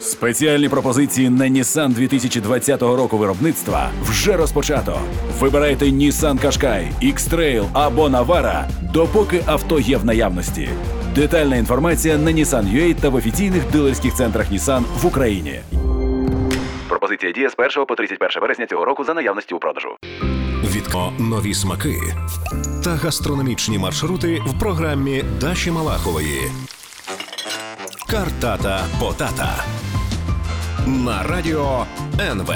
Спеціальні пропозиції на Nissan 2020 року виробництва вже розпочато. Вибирайте Nissan Qashqai, X-Trail або Navara, допоки авто є в наявності. Детальна інформація на Nissan.ua та в офіційних дилерських центрах Nissan в Україні. Пропозиція діє з 1 по 31 вересня цього року за наявності у продажу. Відко нові смаки та гастрономічні маршрути в програмі Даші Малахової. Картата Потата на радіо НВ.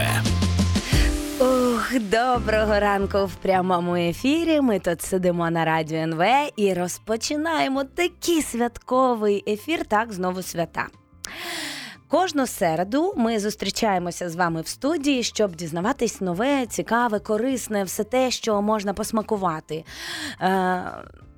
Ух, доброго ранку в прямому ефірі. Ми тут сидимо на радіо НВ і розпочинаємо такий святковий ефір. Так, знову свята. Кожну середу ми зустрічаємося з вами в студії, щоб дізнаватись нове, цікаве, корисне, все те, що можна посмакувати.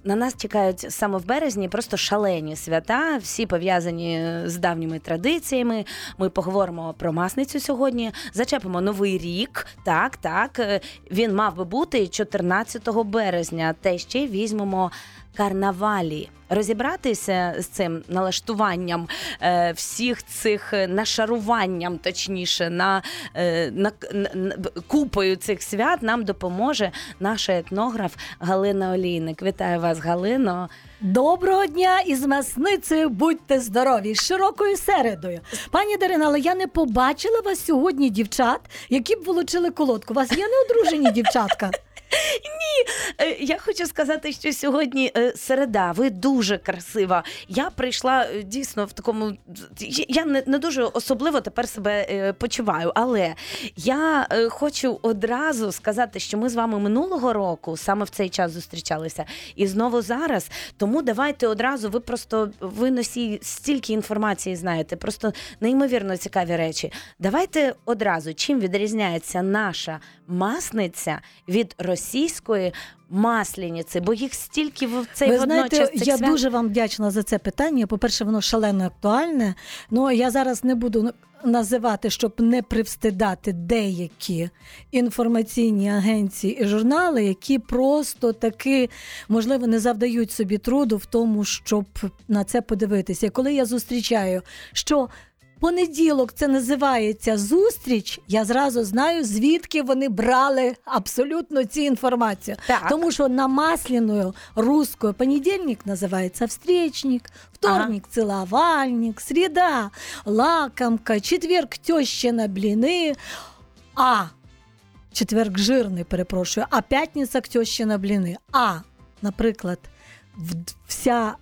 На нас чекають саме в березні просто шалені свята, всі пов'язані з давніми традиціями. Ми поговоримо про масницю сьогодні. Зачепимо новий рік. Так, так. е, Він мав би бути 14 березня. Та ще візьмемо карнавалі. Розібратися з цим налаштуванням е, всіх цих нашаруванням, точніше, на, е, на, на купою цих свят нам допоможе наша етнограф Галина Олійник. Вітаю вас, Галино. Доброго дня із масницею будьте здорові, широкою середою. Пані Дарина, але я не побачила вас сьогодні, дівчат, які б волочили колодку. У вас є неодружені дівчатка? Е, Я хочу сказати, що сьогодні е, середа, ви дуже красива. Я прийшла е, дійсно в такому. Я не, не дуже особливо тепер себе почуваю, але я хочу одразу сказати, що ми з вами минулого року саме в цей час зустрічалися, і знову зараз. Тому давайте одразу. Ви просто ви носій стільки інформації знаєте, просто неймовірно цікаві речі. Давайте одразу чим відрізняється наша масниця від російської масляниці, бо їх стільки в цей Ви знаєте, цих я свят. дуже вам вдячна за це питання. По-перше, воно шалено актуальне. Ну я зараз не буду називати, щоб не привстидати деякі інформаційні агенції і журнали, які просто таки можливо не завдають собі труду в тому, щоб на це подивитися. І Коли я зустрічаю, що Понеділок це називається зустріч. Я зразу знаю, звідки вони брали абсолютно цю інформацію. Так. Тому що на масляную русскую понедельник називається встречник, вторник целовальник, среда лакомка, четверг тещина бліни, а четверг жирний, перепрошую, а п'ятниця тещина бліни. А, наприклад, вся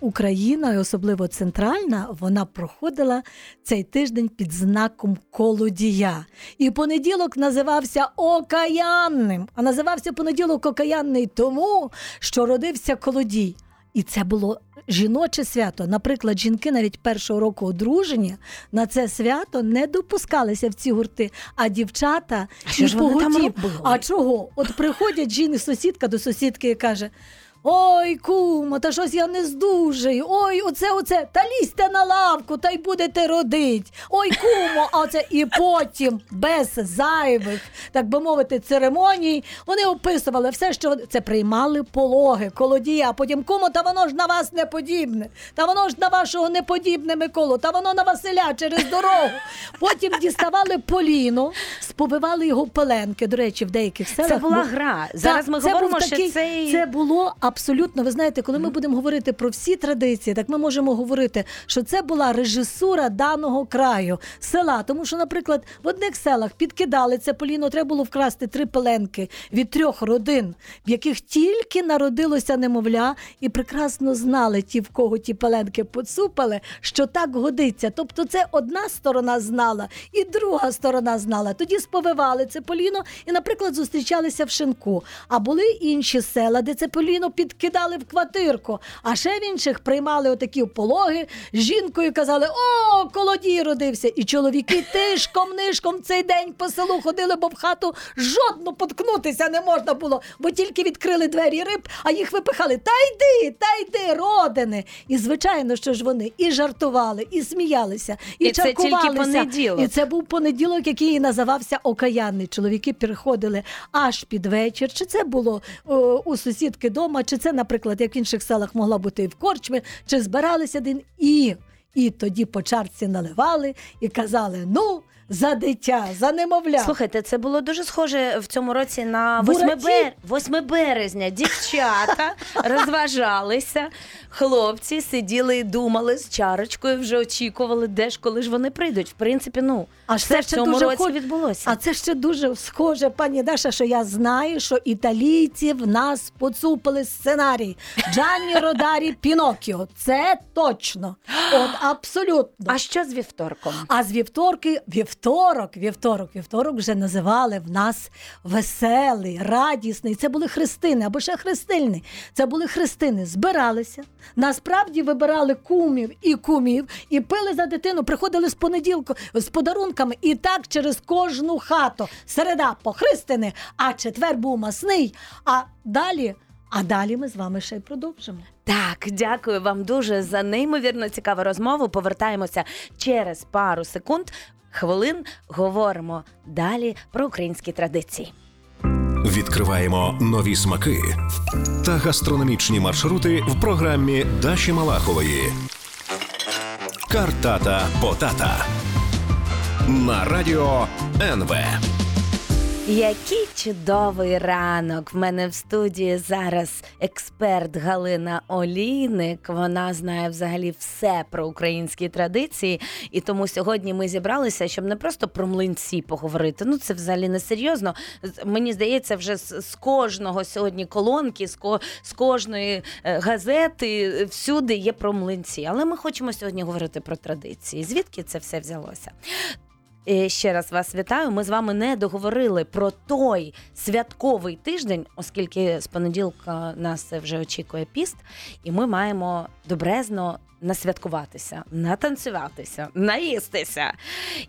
Україна, і особливо центральна, вона проходила цей тиждень під знаком колодія. І понеділок називався окаянним. А називався понеділок окаянний тому, що родився колодій. І це було жіноче свято. Наприклад, жінки навіть першого року одруження на це свято не допускалися в ці гурти. А дівчата А що і ж вони там робили? А чого? От приходять жіни, сусідка до сусідки і каже: Ой, кумо, та щось я не здужий. Ой, оце, оце, та лізьте на лавку, та й будете родить. Ой, кумо, а оце і потім без зайвих, так би мовити, церемоній. Вони описували все, що це приймали пологи, колодія. А потім кумо, та воно ж на вас не подібне. Та воно ж на вашого не подібне Миколу, та воно на Василя через дорогу. Потім діставали поліно, сповивали його пеленки. До речі, в деяких селах Це була гра. Зараз ми це говоримо, що такий, цей- це було абсолютно. Ви знаєте, коли ми будемо говорити про всі традиції, так ми можемо говорити, що це була режисура даного краю, села. Тому що, наприклад, в одних селах підкидали це поліно, треба було вкрасти три пеленки від трьох родин, в яких тільки народилося немовля, і прекрасно знали ті, в кого ті пеленки поцупали, що так годиться. Тобто, це одна сторона знала, і друга сторона знала. Тоді сповивали це поліно і, наприклад, зустрічалися в шинку. А були інші села, де це поліно підкидали в квартирку. А ще в інших приймали отакі пологи з жінкою, казали: О, колодій родився! І чоловіки тишком нишком цей день по селу ходили, бо в хату жодно поткнутися не можна було, бо тільки відкрили двері риб, а їх випихали. Та йди, та йди, родини. І звичайно, що ж вони і жартували, і сміялися, і, І це чаркувалися. понеділок. І це був понеділок, який і називався Окаянний. Чоловіки переходили аж під вечір. Чи це було о, у сусідки дома, чи це, наприклад, як в інших селах могла бути і в корчми, чи збиралися один і. І тоді по чарці наливали і казали: ну, за дитя, за немовля. Слухайте, це було дуже схоже в цьому році на 8, бер... 8 березня. Дівчата розважалися, хлопці сиділи і думали з чарочкою, вже очікували, де ж, коли ж вони прийдуть. В принципі, ну А це в цьому дуже році хоч- відбулося. А це ще дуже схоже, пані Даша, що я знаю, що італійці в нас поцупили сценарій Джанні Родарі Пінокіо. Це точно. От абсолютно. А що з вівторком? А з вівторки, вівторок, вівторок, вівторок вже називали в нас веселий, радісний. Це були хрестини або ще хрестильни. Це були хрестини. Збиралися. Насправді вибирали кумів і кумів, і пили за дитину. Приходили з понеділку з подарунками, і так через кожну хату. Середа похрестини, а четвер був масний. А далі, а далі ми з вами ще й продовжимо. Так, дякую вам дуже за неймовірно цікаву розмову. Повертаємося через пару секунд. Хвилин говоримо далі про українські традиції. Відкриваємо нові смаки та гастрономічні маршрути в програмі Даші Малахової. Картата Потата на радіо НВ. Який чудовий ранок! В мене в студії зараз експерт Галина Олійник. Вона знає взагалі все про українські традиції. І тому сьогодні ми зібралися, щоб не просто про млинці поговорити. Ну це взагалі не серйозно. Мені здається, вже з, кожного сьогодні колонки, з, ко, з кожної е, газети всюди є про млинці. Але ми хочемо сьогодні говорити про традиції. Звідки це все взялося? Ще раз вас вітаю. Ми з вами не договорили про той святковий тиждень, оскільки з понеділка нас вже очікує піст, і ми маємо добрезно насвяткуватися, натанцюватися, наїстися.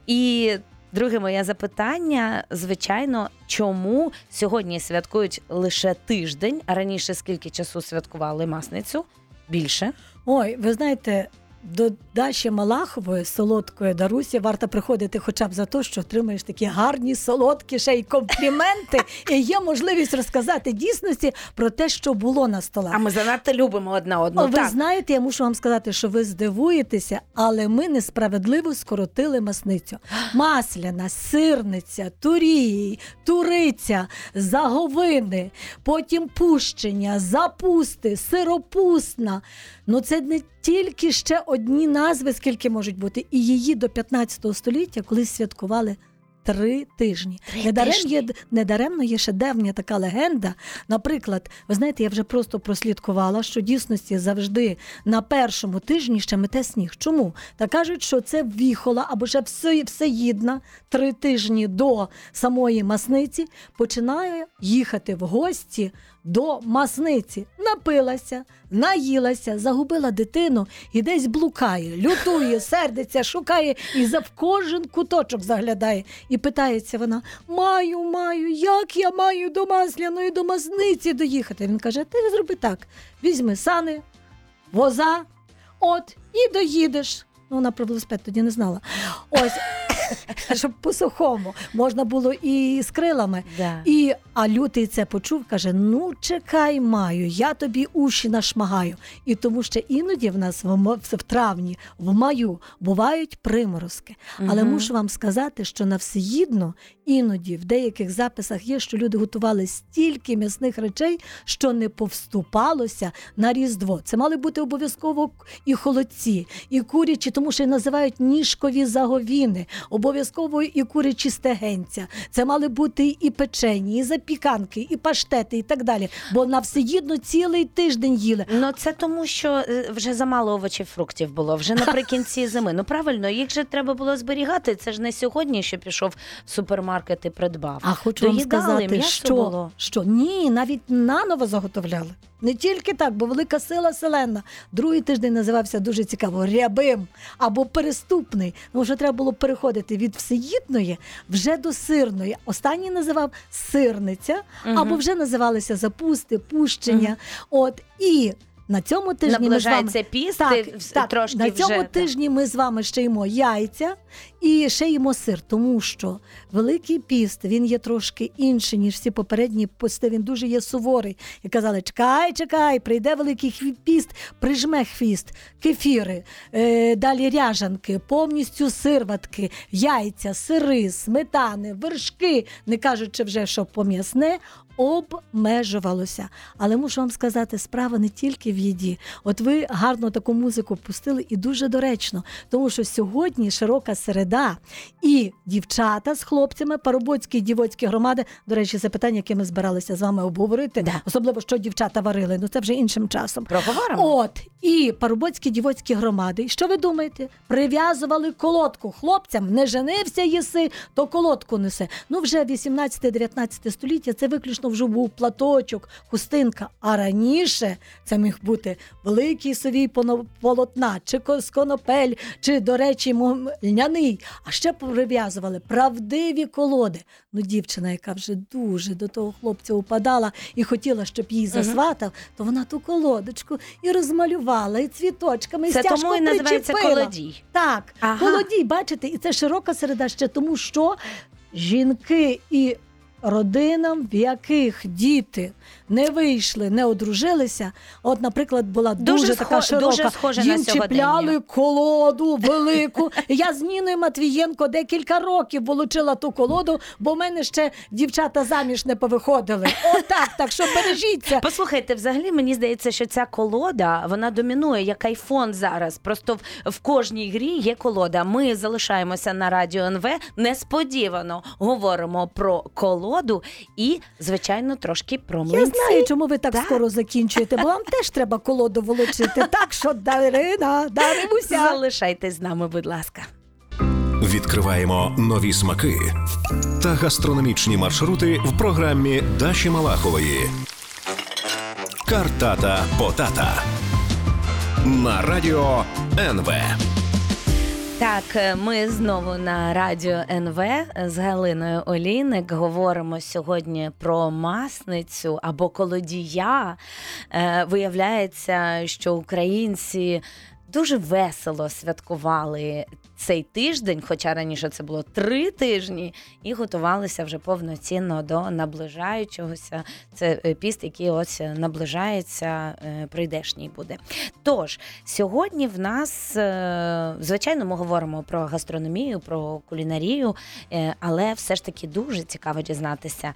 І друге моє запитання: звичайно, чому сьогодні святкують лише тиждень, а раніше скільки часу святкували масницю? Більше. Ой, ви знаєте, до Даші Малахової, солодкої Дарусі, варто приходити хоча б за те, що отримаєш такі гарні, солодкі ще й компліменти, і є можливість розказати дійсності про те, що було на столах. А ми занадто любимо одна одну. ви так. знаєте, я мушу вам сказати, що ви здивуєтеся, але ми несправедливо скоротили масницю. Масляна, сирниця, турії, туриця, заговини, потім пущення, запусти, сиропусна. Ну це не тільки ще одні назви, скільки можуть бути, і її до 15 століття колись святкували. Три тижні. Три Недарем тижні? є недаремно є ще давня така легенда. Наприклад, ви знаєте, я вже просто прослідкувала, що дійсності завжди на першому тижні ще мете сніг. Чому? Та кажуть, що це віхола або ще все, всеїдна три тижні до самої масниці починає їхати в гості до масниці. Напилася, наїлася, загубила дитину і десь блукає, лютує, сердиться, шукає і за в кожен куточок заглядає. І питається вона: Маю, маю, як я маю до масляної до масниці доїхати? Він каже: Ти зроби так: візьми сани, воза, от і доїдеш. Ну, вона про велосипед тоді не знала. Ось, щоб по сухому можна було і з крилами. Да. І а лютий це почув, каже: Ну, чекай, маю, я тобі уші нашмагаю. І тому ще іноді в нас в, в травні, в маю бувають приморозки. Але Мгм. мушу вам сказати, що на всеїдно іноді в деяких записах є, що люди готували стільки м'ясних речей, що не повступалося на Різдво. Це мали бути обов'язково і холодці, і курячі, тому що називають ніжкові заговіни, обов'язково і курячі стегенця. Це мали бути і печені, і запіканки, і паштети, і так далі. Бо на всеїдно цілий тиждень їли. Ну це тому, що е, вже замало овочів фруктів було, вже наприкінці зими. Ну правильно, їх же треба було зберігати. Це ж не сьогодні, що пішов в супермаркет і придбав. А хочу вам сказати, що, було. що ні, навіть наново заготовляли. Не тільки так, бо велика сила селена. Другий тиждень називався дуже цікаво рябим або переступний. Ну вже треба було переходити від всеїдної вже до сирної. Останній називав сирниця, або вже називалися запусти, пущення. От і на цьому тижні ми з вами піст, так, так, трошки на цьому вже, тижні ми з вами ще їмо яйця І ще їмо сир, тому що Великий піст він є трошки інший, ніж всі попередні пости. Він дуже є суворий. І казали: чекай, чекай, прийде великий піст, прижме хвіст, кефіри, е, далі ряжанки, повністю сирватки, яйця, сири, сметани, вершки, не кажучи вже, що пом'ясне. Обмежувалося, але мушу вам сказати, справа не тільки в їді. От ви гарно таку музику пустили і дуже доречно, тому що сьогодні широка середа, і дівчата з хлопцями, парубоцькі і дівоцькі громади. До речі, це питання, яке ми збиралися з вами обговорити, Да. особливо що дівчата варили. Ну це вже іншим часом. Проговоримо. От і парубоцькі дівоцькі громади. І Що ви думаєте? Прив'язували колодку хлопцям, не женився єси, то колодку несе. Ну вже 18-19 століття це виключно вже був платочок, хустинка. А раніше це міг бути великий совій полотна, чи ко- сконопель, чи, до речі, льняний. А ще прив'язували правдиві колоди. Ну, дівчина, яка вже дуже до того хлопця упадала і хотіла, щоб її засватав, то вона ту колодочку і розмалювала, і цвіточками, і Це стяжку тому і називається причепила. колодій. Так, Ага. колодій, бачите, і це широка середа ще тому, що жінки і родинам, в яких діти не вийшли, не одружилися. От, наприклад, була дуже, Дуже така схо- широка. дуже схоже на Їм сьогодення. чіпляли колоду велику. Я з Ніною Матвієнко декілька років волочила ту колоду, бо в мене ще дівчата заміж не повиходили. Отак, так що бережіться. Послухайте, взагалі мені здається, що ця колода вона домінує як айфон зараз. Просто в, в кожній грі є колода. Ми залишаємося на радіо НВ. Несподівано говоримо про колоду і, звичайно, трошки про Я знаю, чому ви так, Так. скоро закінчуєте, бо вам теж треба колоду волочити. Так що Дарина, Даримуся. Залишайтесь з нами, будь ласка. Відкриваємо нові смаки та гастрономічні маршрути в програмі Даші Малахової. Картата Потата на радіо НВ. Так, е, ми знову на радіо НВ з Галиною Олійник говоримо сьогодні про масницю або колодія. Е, Виявляється, що українці дуже весело святкували цей тиждень, хоча раніше це було три тижні, і готувалися вже повноцінно до наближаючогося. Це е, піст, який ось наближається, е, прийдешній буде. Тож сьогодні в нас, е, звичайно, ми говоримо про гастрономію, про кулінарію, е, але все ж таки дуже цікаво дізнатися.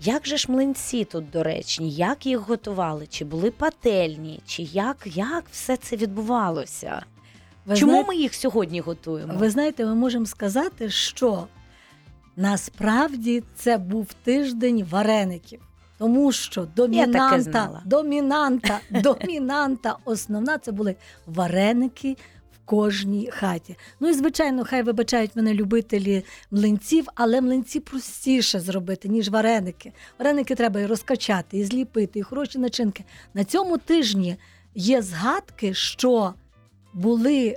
Як же ж млинці тут доречні? Як їх готували? Чи були пательні? Чи як, як все це відбувалося? Ви Чому знаєте- ми їх сьогодні готуємо? Ви знаєте, ми можемо сказати, що насправді це був тиждень вареників. Тому що домінанта, домінанта, домінанта, основна це були вареники кожній хаті. Ну і звичайно, хай вибачають мене любителі млинців, але млинці простіше зробити, ніж вареники. Вареники треба і розкачати, і зліпити, і хороші начинки. На цьому тижні є згадки, що були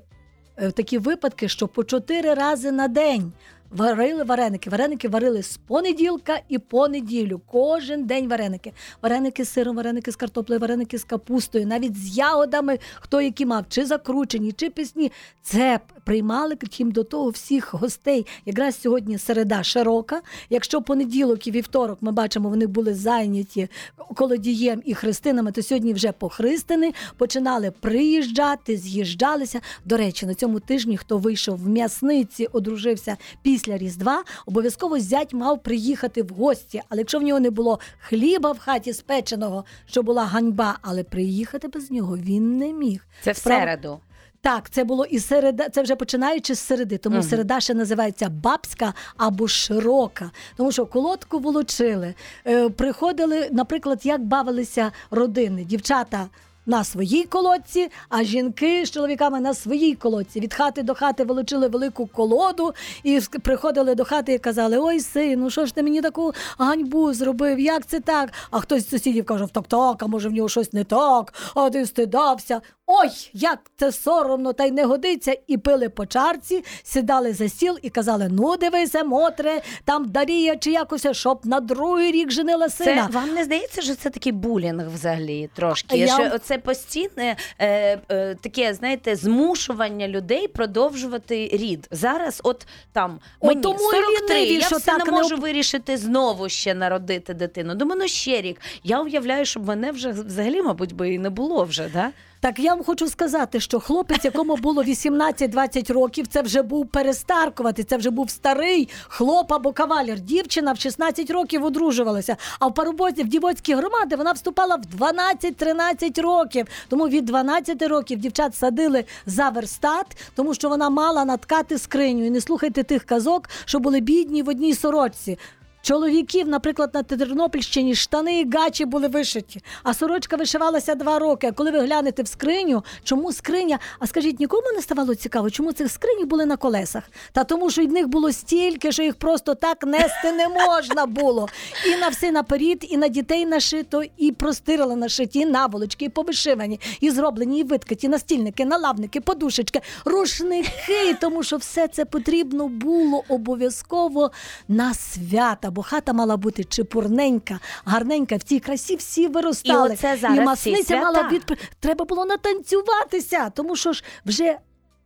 е, такі випадки, що по чотири рази на день варили вареники. Вареники варили з понеділка і по неділю. Кожен день вареники. Вареники з сиром, вареники з картоплею, вареники з капустою, навіть з ягодами, хто які мав, чи закручені, чи пісні. Це приймали крім до того всіх гостей. Якраз сьогодні середа широка. Якщо понеділок і вівторок ми бачимо, вони були зайняті колодієм і хрестинами, то сьогодні вже похристини починали приїжджати, з'їжджалися. До речі, на цьому тижні, хто вийшов в м'ясниці, одружився після Різдва, обов'язково зять мав приїхати в гості. Але якщо в нього не було хліба в хаті спеченого, що була ганьба, але приїхати без нього він не міг. Це в середу. так, це було і середа, це вже починаючи з середи, тому Мгм. середа ще називається бабська або широка. Тому що колодку волочили, е, приходили, наприклад, як бавилися родини, дівчата. На своїй колодці, а жінки з чоловіками на своїй колодці. Від хати до хати волочили велику колоду і приходили до хати і казали: Ой, сину, що ж ти мені таку ганьбу зробив? Як це так? А хтось з сусідів каже: так, так, а може в нього щось не так, а ти стидався. Ой, як це соромно, та й не годиться, і пили по чарці, сідали за стіл і казали: ну дивися, Мотре, там Дарія чи якось, щоб на другий рік женила Це сина. вам не здається, що це такий булінг взагалі трошки? Я- Що це постійне е, е, таке, знаєте, змушування людей продовжувати рід. Зараз, от там От мені тому 43, ліниві, я все так не не можу об- вирішити знову ще народити дитину. Думаю, ну ще рік. Я уявляю, щоб мене вже взагалі, мабуть, би і не було вже, да? Так я вам хочу сказати, що хлопець, якому було 18-20 років, це вже був перестаркувати, це вже був старий хлоп або кавалер. Дівчина в 16 років одружувалася. А в парубоці в дівоцькій громади вона вступала в 12-13 років. Тому від 12 років дівчат садили за верстат, тому що вона мала наткати скриню. І не слухайте тих казок, що були бідні в одній сорочці. Чоловіків, наприклад, на Тернопільщині штани і гачі були вишиті, а сорочка вишивалася два роки. А коли ви глянете в скриню, чому скриня? А скажіть, нікому не ставало цікаво, чому цих скрині були на колесах? Та тому, що від них було стільки, що їх просто так нести не можна було. І на все наперед, і на дітей нашито, і простирали нашиті, і наволочки, і повишивані, і зроблені, і виткаті, настільники, налавники, подушечки, рушники, тому що все це потрібно було обов'язково на свята, бо хата мала бути чепурненька, гарненька, в цій красі всі виростали. І оце зараз і масниця свята. мала від... Треба було натанцюватися, тому що ж вже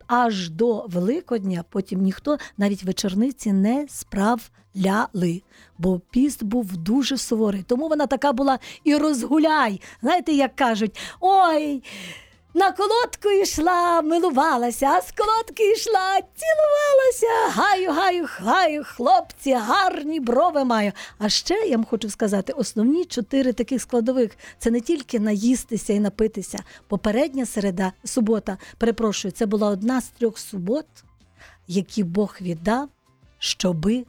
аж до Великодня потім ніхто навіть вечорниці не справляли. Бо піст був дуже суворий. Тому вона така була і розгуляй. Знаєте, як кажуть, ой. На колодку йшла, милувалася, а з колодки йшла, цілувалася. Гаю, гаю, гаю, хлопці, гарні брови маю. А ще я вам хочу сказати: основні чотири таких складових це не тільки наїстися і напитися. Попередня середа, субота, перепрошую, це була одна з трьох субот, які Бог віддав, щоби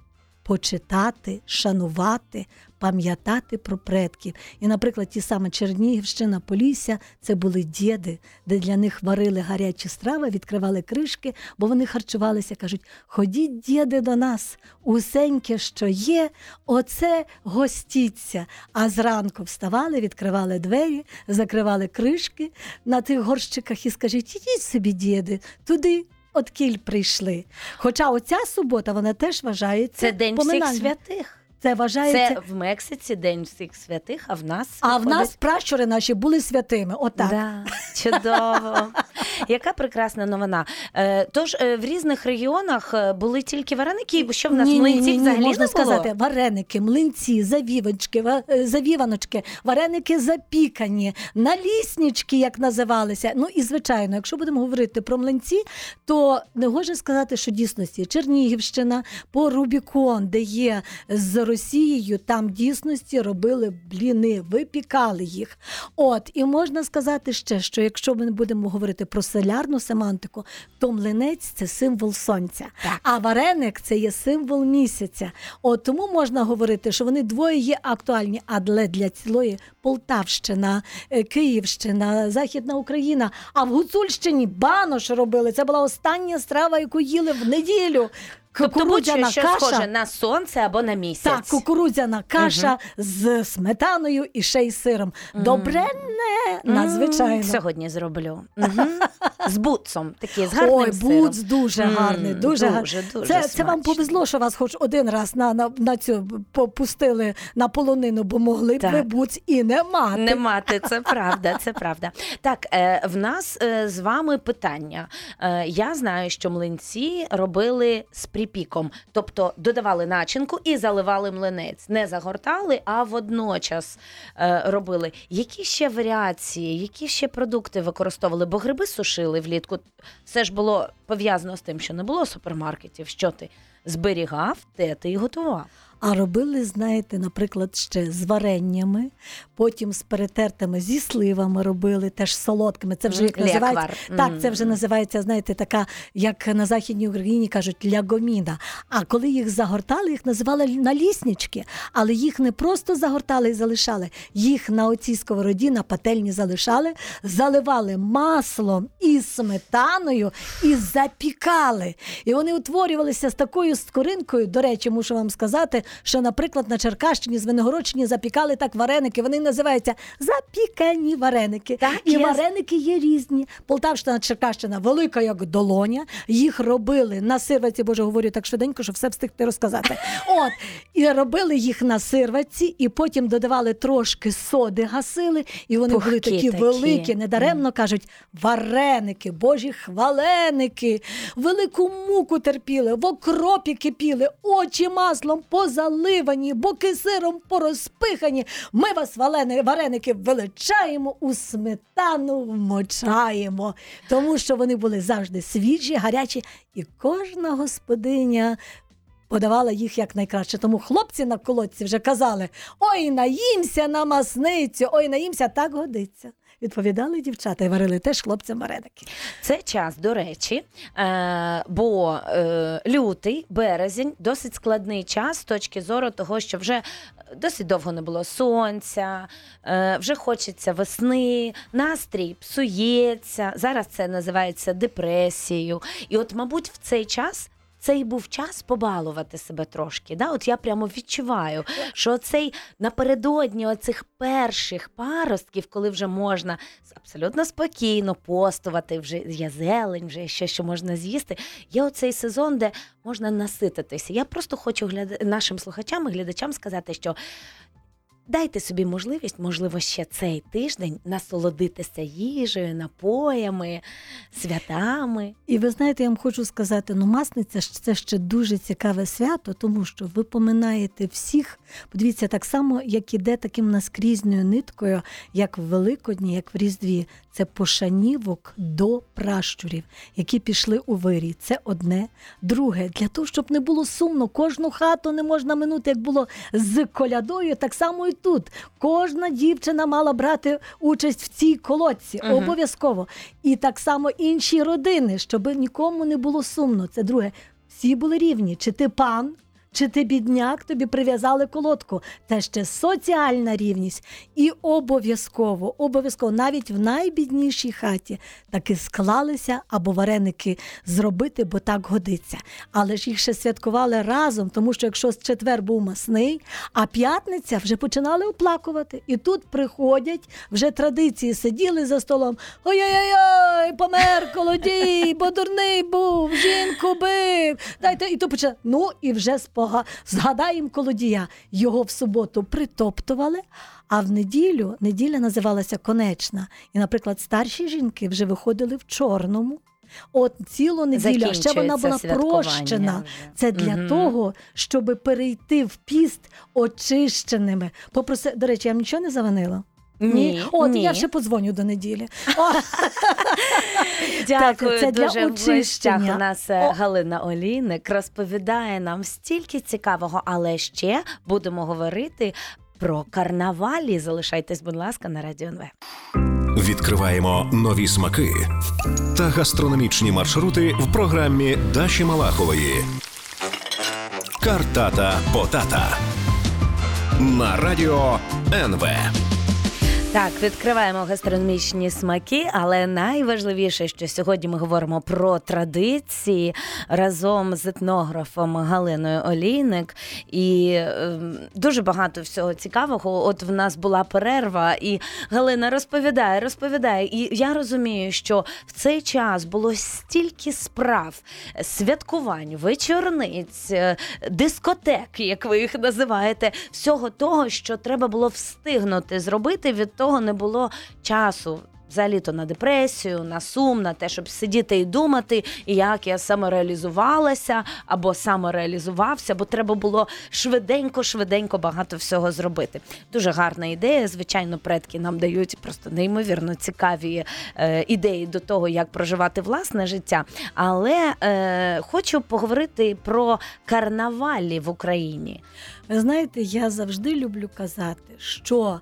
почитати, шанувати, пам'ятати про предків. І, наприклад, ті саме Чернігівщина, Полісся це були діди, де для них варили гарячі страви, відкривали кришки, бо вони харчувалися. кажуть: ходіть, діди, до нас, усеньке, що є, оце гостіться. А зранку вставали, відкривали двері, закривали кришки на тих горщиках і скажіть, ідіть собі, діди, туди. От кіль прийшли. Хоча оця субота вона теж вважається Це день всіх святих. Це вважається. Це в Мексиці день всіх святих, а в нас А в виходить- нас пращури наші були святими. Отак. Да, чудово. Яка прекрасна новина. Е, тож е, в різних регіонах е, були тільки вареники, бо що в нас млинців ні, ні, взагалі можна не було? сказати, вареники, млинці, завівочки, ва- е, завіваночки, вареники запікані, наліснички, як називалися. Ну і звичайно, якщо будемо говорити про млинці, то не можна сказати, що дійсності Чернігівщина по Рубікон, де є з Росією, там дійсності робили бліни, випікали їх. От і можна сказати ще, що якщо ми будемо говорити про селярну семантику, то млинець це символ сонця, а вареник це є символ місяця. От тому можна говорити, що вони двоє є актуальні, але для цілої Полтавщина, е, Київщина, Західна Україна. А в Гуцульщині банош робили. Це була остання страва, яку їли в неділю. Тобто Кукурудзяна будь-що каша. схоже на сонце або на місяць. Так, кукурудзяна каша з сметаною і ще й сиром. Добренне, надзвичайно. М, Сьогодні зроблю. Мгм. З буцом, такі з гарним Ой, сиром. буц дуже М, гарний, дуже, гарний. дуже це, це вам смачно. повезло, що вас хоч один раз на, на, на цю попустили на полонину, бо могли б Так. ви буц і не мати. Не мати, це правда, це правда. Так, е, в нас е, з вами питання. Е, я знаю, що млинці робили з припіком, тобто додавали начинку і заливали млинець. Не загортали, а водночас е, робили. Які ще варіації, які ще продукти використовували? Бо гриби сушили влітку. Все ж було пов'язано з тим, що не було супермаркетів. Що ти зберігав, те ти і готував. А робили, знаєте, наприклад, ще з вареннями, потім з перетертими зі сливами робили, теж солодкими. Це вже як називається. Так, це вже називається, знаєте, така, як на Західній Україні кажуть, лягоміна. А коли їх загортали, їх називали наліснички. Але їх не просто загортали і залишали, їх на оцій сковороді, на пательні залишали, заливали маслом і сметаною і запікали. І вони утворювалися з такою скоринкою. До речі, мушу вам сказати, що, наприклад, на Черкащині, Звенигородщині запікали так вареники. Вони називаються запікані вареники. Так, і я- вареники є різні. Полтавщина, Черкащина велика, як долоня. Їх робили на сирваці, боже, говорю так швиденько, що все встигти розказати. От і робили їх на сирваці, і потім додавали трошки соди, гасили, і вони були такі такі. великі, недаремно кажуть, вареники, божі хваленики, велику муку терпіли, в окропі кипіли, очі маслом позаливані, боки сиром порозпихані. Ми вас, валени, вареники, величаємо, у сметану вмочаємо, тому що вони були завжди свіжі, гарячі, і кожна господиня. Подавала їх як найкраще. Тому хлопці на колодці вже казали: ой, наїмся на масницю, ой, наїмся, так годиться. Відповідали дівчата і варили теж хлопцям вареники. Це час, до речі, е, бо е, лютий, березень досить складний час з точки зору того, що вже досить довго не було сонця, е, вже хочеться весни, настрій псується. Зараз це називається депресією. І от, мабуть, в цей час. Це і був час побалувати себе трошки. Да? От я прямо відчуваю, що цей напередодні оцих перших паростків, коли вже можна абсолютно спокійно постувати, вже є зелень, вже щось, що можна з'їсти. Є оцей сезон, де можна насититися. Я просто хочу гляда... нашим слухачам і глядачам сказати, що. Дайте собі можливість, можливо, ще цей тиждень насолодитися їжею, напоями, святами. І ви знаєте, я вам хочу сказати, ну масниця це ще дуже цікаве свято, тому що ви поминаєте всіх. Подивіться, так само, як іде таким наскрізною ниткою, як в Великодні, як в Різдві. Це пошанівок до пращурів, які пішли у вирій. Це одне. Друге, для того, щоб не було сумно, кожну хату не можна минути, як було з колядою, так само і тут. Кожна дівчина мала брати участь в цій колодці. Угу. Обов'язково. І так само інші родини, щоб нікому не було сумно. Це друге. Всі були рівні. Чи ти пан, чи ти бідняк, тобі прив'язали колодку. Це ще соціальна рівність. І обов'язково, обов'язково, навіть в найбіднішій хаті таки склалися або вареники зробити, бо так годиться. Але ж їх ще святкували разом, тому що якщо з четвер був масний, а п'ятниця вже починали оплакувати. І тут приходять вже традиції, сиділи за столом. Ой-ой-ой, помер колодій, бо дурний був, жінку бив. Дайте, і то почали. Ну і вже спога... згадаємо колодія. Його в суботу притоптували, а в неділю неділя називалася конечна. І, наприклад, старші жінки вже виходили в чорному. От цілу неділю, а ще вона була прощена. вже. Це для Мгм. того, щоб перейти в піст очищеними. Попроси, до речі, я вам нічого не завинила? От ні. я ще подзвоню до неділі. О, Дякую це для дуже в гостях очищення. у нас е, О. Галина Олійник розповідає нам стільки цікавого, але ще будемо говорити про карнавалі. Залишайтесь, будь ласка, на радіо НВ. Відкриваємо нові смаки та гастрономічні маршрути в програмі Даші Малахової. Картата Потата на радіо НВ. Так, відкриваємо гастрономічні смаки, але найважливіше, що сьогодні ми говоримо про традиції разом з етнографом Галиною Олійник. І е, дуже багато всього цікавого. От в нас була перерва, і Галина розповідає, розповідає. І я розумію, що в цей час було стільки справ, святкувань, вечорниць, е, дискотек, як ви їх називаєте, всього того, що треба було встигнути зробити. Від того не було часу. Взагалі то на депресію, на сум, на те, щоб сидіти і думати, як я самореалізувалася або самореалізувався, бо треба було швиденько, швиденько багато всього зробити. Дуже гарна ідея. Звичайно, предки нам дають просто неймовірно цікаві е, ідеї до того, як проживати власне життя. Але е, хочу поговорити про карнавалі в Україні. Ви знаєте, я завжди люблю казати, що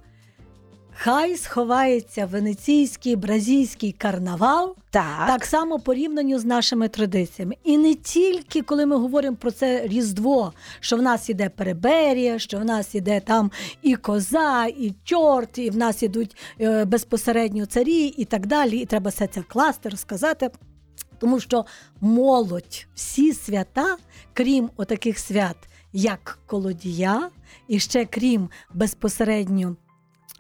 хай сховається венеційський бразильський карнавал. Так, Так само порівнянню з нашими традиціями. І не тільки коли ми говоримо про це Різдво, що в нас іде переберія, що в нас іде там і коза, і чорт, і в нас ідуть е, безпосередньо царі, і так далі. І треба все це класти, розказати. Тому що молодь, всі свята, крім отаких свят, як колодія, і ще крім безпосередньо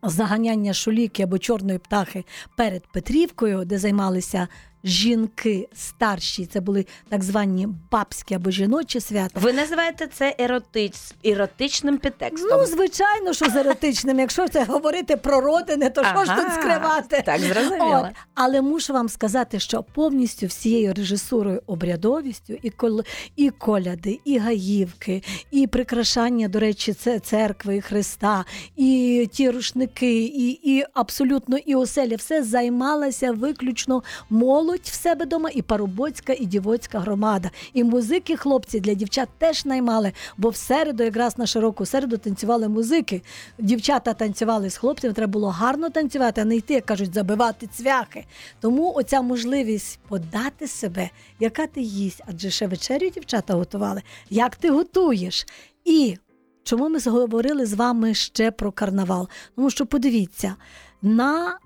заганяння шуліки або чорної птахи перед Петрівкою, де займалися жінки старші, це були так звані бабські або жіночі свята. Ви називаєте це еротич... еротичним підтекстом. Ну, звичайно, що з еротичним. Якщо це говорити про родини, то що ж тут скривати? Так, зрозуміло. От. Але мушу вам сказати, що повністю всією режисурою, обрядовістю, і кол... і коляди, і гаївки, і прикрашання, до речі, це церкви, і Христа, і ті рушники, і, і абсолютно і оселя, все займалася виключно молодь в себе дома, і парубоцька, і дівоцька громада. І музики хлопці для дівчат теж наймали, бо в середу, якраз на широку середу, танцювали музики. Дівчата танцювали з хлопцями, треба було гарно танцювати, а не йти, як кажуть, забивати цвяхи. Тому оця можливість подати себе, яка ти їсть, адже ще вечерю дівчата готували, як ти готуєш. І чому ми говорили з вами ще про карнавал? Тому що подивіться, на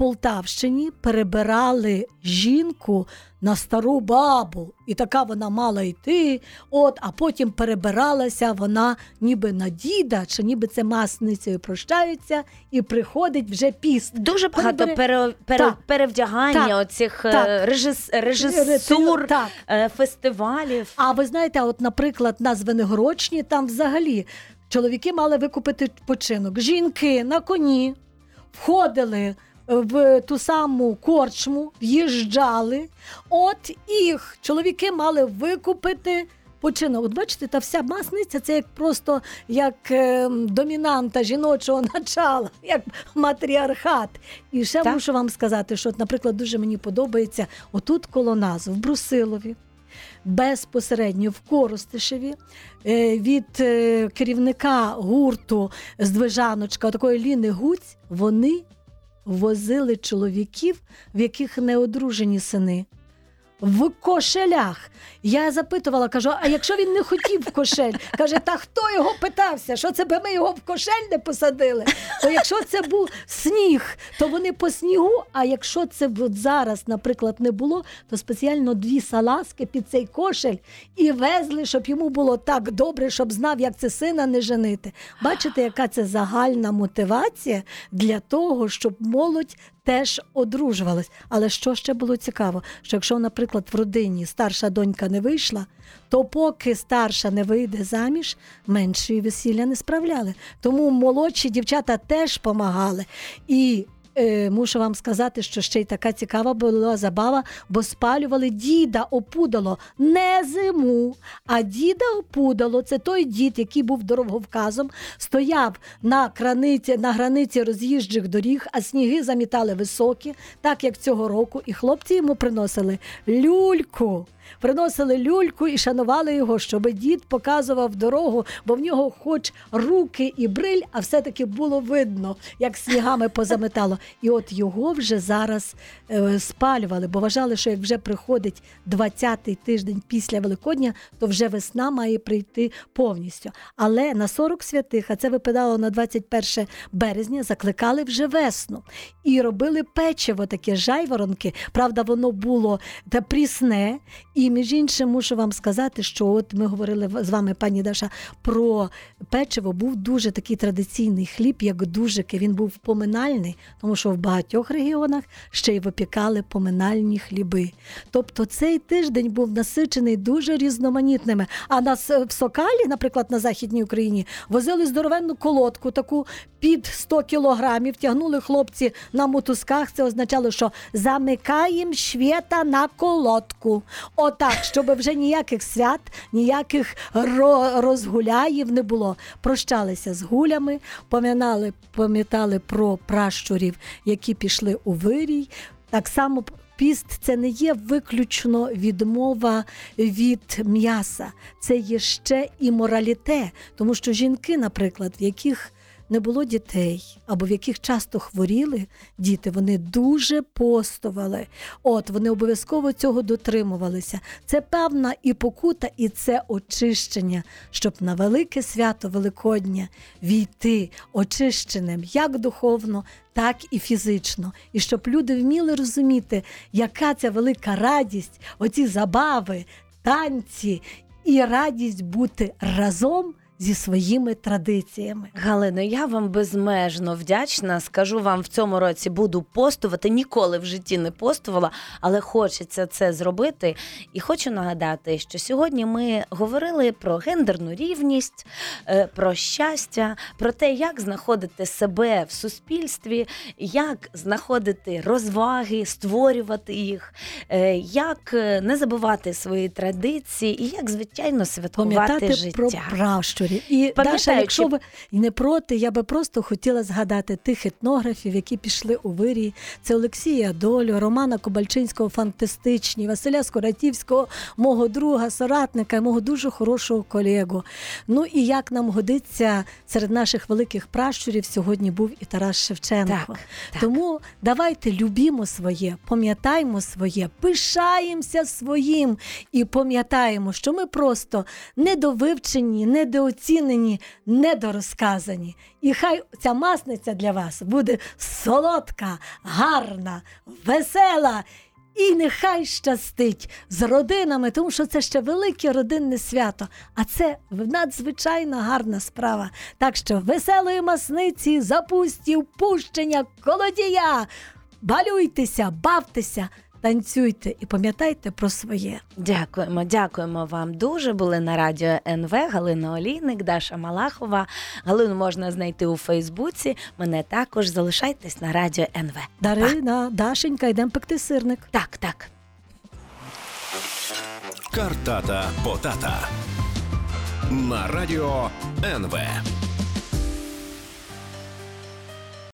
Полтавщині перебирали жінку на стару бабу, і така вона мала йти. От, а потім перебиралася вона ніби на діда, чи ніби це масницею прощаються, і приходить вже піст. Дуже багато Перебери- пере... Пере... Так. перевдягання Так. оцих е, Так. режис... режисур, е, фестивалів. А ви знаєте, от, наприклад, на Звенигородчині там взагалі чоловіки мали викупити починок. Жінки на коні входили в ту саму корчму, в'їжджали. От їх чоловіки мали викупити. Починок. От бачите, та вся масниця це як просто як е, домінанта жіночого начала, як матріархат. І ще Так. мушу вам сказати, що, наприклад, дуже мені подобається отут коло нас, в Брусилові, безпосередньо в Коростишеві е, від е, керівника гурту Здвижаночка, такої Ліни Гуць, вони возили чоловіків, в яких не одружені сини. В кошелях. Я запитувала, кажу: а якщо він не хотів в кошель? Каже, та хто його питався? Що це би ми його в кошель не посадили? То якщо це був сніг, то вони по снігу. А якщо це б зараз, наприклад, не було, то спеціально дві салазки під цей кошель і везли, щоб йому було так добре, щоб знав, як це сина не женити. Бачите, яка це загальна мотивація для того, щоб молодь теж одружувалась. Але що ще було цікаво, що якщо, наприклад, в родині старша донька не вийшла, то поки старша не вийде заміж, меншої весілля не справляли. Тому молодші дівчата теж помагали. І е, мушу вам сказати, що ще й така цікава була забава, бо спалювали діда опудало не зиму, а діда опудало. Це той дід, який був дороговказом, стояв на краниці, на границі роз'їжджих доріг, а сніги замітали високі, так як цього року, і хлопці йому приносили люльку. Приносили люльку і шанували його, щоб дід показував дорогу, бо в нього хоч руки і бриль, а все-таки було видно, як снігами позаметало. І от його вже зараз е, спалювали, бо вважали, що як вже приходить 20-й тиждень після Великодня, то вже весна має прийти повністю. Але на 40 святих, а це випадало на 21 березня, закликали вже весну і робили печиво, таке жайворонки. Правда, воно було та прісне. І між іншим мушу вам сказати, що от ми говорили з вами, пані Даша, про печиво був дуже такий традиційний хліб, як дужики. Він був поминальний, тому що в багатьох регіонах ще й випікали поминальні хліби. Тобто цей тиждень був насичений дуже різноманітними. А нас е, в Сокалі, наприклад, на Західній Україні, возили здоровенну колодку, таку під 100 кілограмів, тягнули хлопці на мотузках. Це означало, що замикаємо швєта на колодку. Отак, щоб вже ніяких свят, ніяких розгуляїв не було. Прощалися з гулями, поминали, пам'ятали про пращурів, які пішли у вирій. Так само піст це не є виключно відмова від м'яса, це є ще і мораліте, тому що жінки, наприклад, в яких не було дітей, або в яких часто хворіли діти, вони дуже постували. От вони обов'язково цього дотримувалися. Це певна і покута, і це очищення, щоб на велике свято Великодня війти очищеним як духовно, так і фізично. І щоб люди вміли розуміти, яка ця велика радість, оці забави, танці і радість бути разом зі своїми традиціями. Галино, я вам безмежно вдячна. Скажу вам, в цьому році буду постувати. Ніколи в житті не постувала, але хочеться це зробити. І хочу нагадати, що сьогодні ми говорили про гендерну рівність, е, про щастя, про те, як знаходити себе в суспільстві, як знаходити розваги, створювати їх, е, як е, не забувати свої традиції і як, звичайно, святкувати Пам'ятати життя. про пращурів. І Даша, якщо ви не проти, я би просто хотіла згадати тих етнографів, які пішли у вирій. Це Олексія Долю, Романа Кобальчинського, фантастичні, Василя Скоратівського, мого друга, соратника і мого дуже хорошого колегу. Ну і як нам годиться серед наших великих пращурів, сьогодні був і Тарас Шевченко. Так, так. Тому давайте любімо своє, пам'ятаємо своє, пишаємося своїм і пам'ятаємо, що ми просто недовивчені, недооцінені, недорозказані. І хай ця масниця для вас буде солодка, гарна, весела. І нехай щастить з родинами, тому що це ще велике родинне свято, а це надзвичайно гарна справа. Так що веселої масниці, запустів, пущення, колодія. Балюйтеся, бавтеся, танцюйте і пам'ятайте про своє. Дякуємо, дякуємо вам дуже. Були на радіо НВ Галина Олійник, Даша Малахова. Галину можна знайти у Фейсбуці. Мене також залишайтесь на радіо НВ. Дарина, Дашенька, йдемо пекти сирник. Так, так. Картата Потата на радіо НВ.